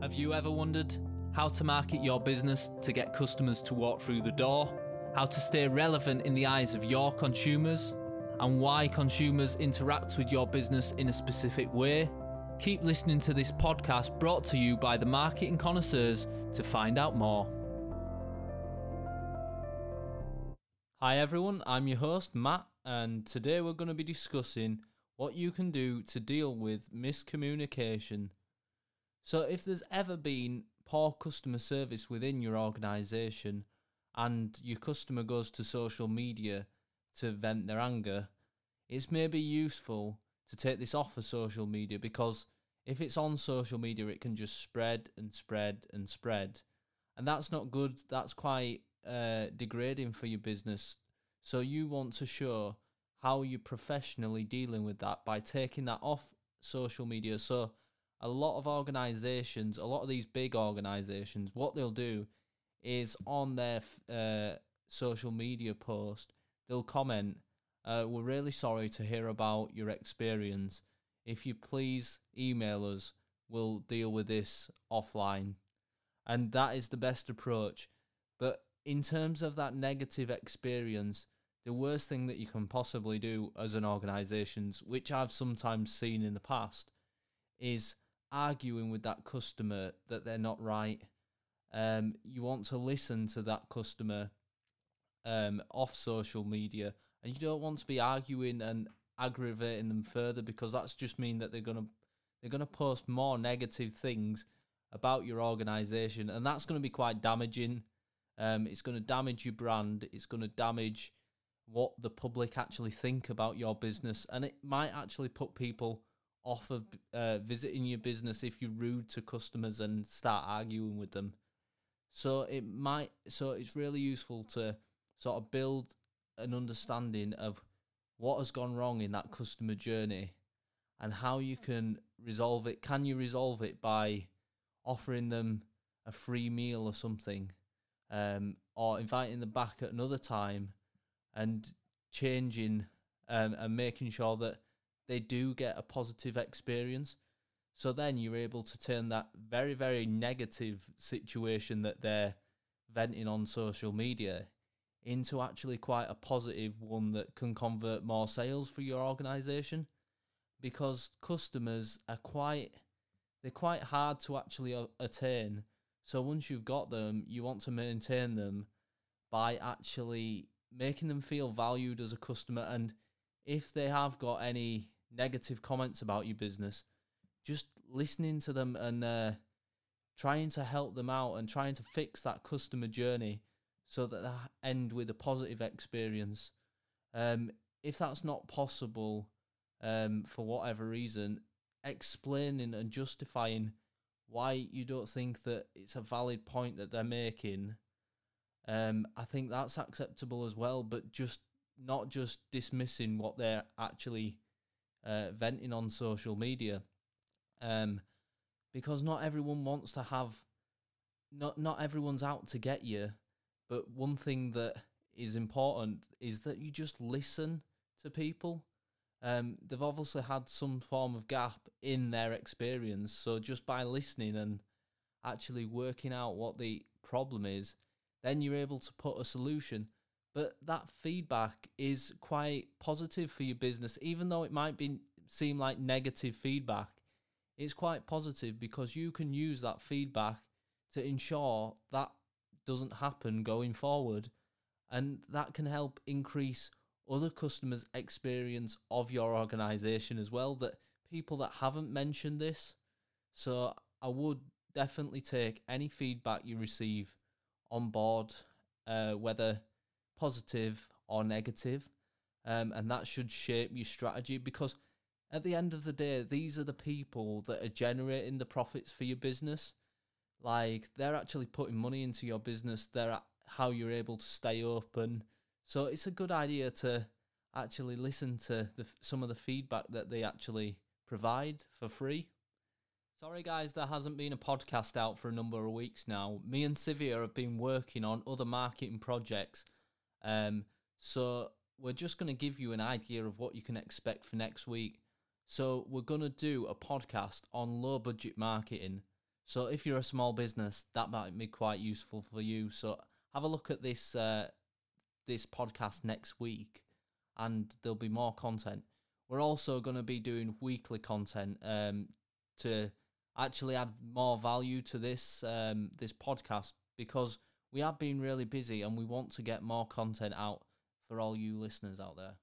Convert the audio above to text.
Have you ever wondered how to market your business to get customers to walk through the door? How to stay relevant in the eyes of your consumers? And why consumers interact with your business in a specific way? Keep listening to this podcast brought to you by the Marketing Connoisseurs to find out more. Hi everyone, I'm your host Matt, and today we're going to be discussing what you can do to deal with miscommunication so, if there's ever been poor customer service within your organization and your customer goes to social media to vent their anger, it's maybe useful to take this off of social media because if it's on social media, it can just spread and spread and spread. And that's not good. That's quite uh, degrading for your business. So, you want to show how you're professionally dealing with that by taking that off social media. So, a lot of organizations, a lot of these big organizations, what they'll do is on their uh, social media post, they'll comment, uh, We're really sorry to hear about your experience. If you please email us, we'll deal with this offline. And that is the best approach. But in terms of that negative experience, the worst thing that you can possibly do as an organization, which I've sometimes seen in the past, is arguing with that customer that they're not right. Um, you want to listen to that customer um, off social media, and you don't want to be arguing and aggravating them further because that's just mean that they're gonna they're gonna post more negative things about your organization, and that's to be quite damaging. Um, it's to damage your brand. It's to damage what the public actually think about your business, and it might actually put people off of uh, visiting your business if you're rude to customers and start arguing with them. So it might so it's really useful to sort of build an understanding of what has gone wrong in that customer journey and how you can resolve it. Can you resolve it by offering them a free meal or something? Um, or inviting them back at another time and changing um, and making sure that they do get a positive experience. So then you're able to turn that very, very negative situation that they're venting on social media into actually quite a positive one that can convert more sales for your organization. Because customers are quite they're quite hard to actually uh, attain. So once you've got them you want to maintain them by actually making them feel valued as a customer. And if they have got any negative comments about your business, just listening to them and uh, trying to help them out and trying to fix that customer journey so that they end with a positive experience. Um, if that's not possible um, for whatever reason, explaining and justifying why you don't think that it's a valid point that they're making, um, I think that's acceptable as well. But just not just dismissing what they're actually uh, venting on social media, um, because not everyone wants to have, not not everyone's out to get you, but one thing that is important is that you just listen to people. Um, they've obviously had some form of gap in their experience, so just by listening and actually working out what the problem is, then you're able to put a solution but that feedback is quite positive for your business even though it might be seem like negative feedback. It's quite positive because you can use that feedback to ensure that doesn't happen going forward. And that can help increase other customers experience of your organization as well that people that haven't mentioned this. So i would definitely take any feedback you receive on board uh, whether positive or negative, um, and that should shape your strategy because at the end of the day, these are the people that are generating the profits for your business. Like they're actually putting money into your business. They're how you're able to stay open. So it's a good idea to actually listen to the, some of the feedback that they actually provide for free. Sorry, guys, there hasn't been a podcast out for a number of weeks now. Me and Sivia have been working on other marketing projects um, so we're just going to give you an idea of what you can expect for next week. So we're going to do a podcast on low budget marketing. So if you're a small business, that might be quite useful for you. So have a look at this uh, this podcast next week, and there'll be more content. We're also going to be doing weekly content um, to actually add more value to this um, this podcast because we have been really busy and we want to get more content out for all you listeners out there.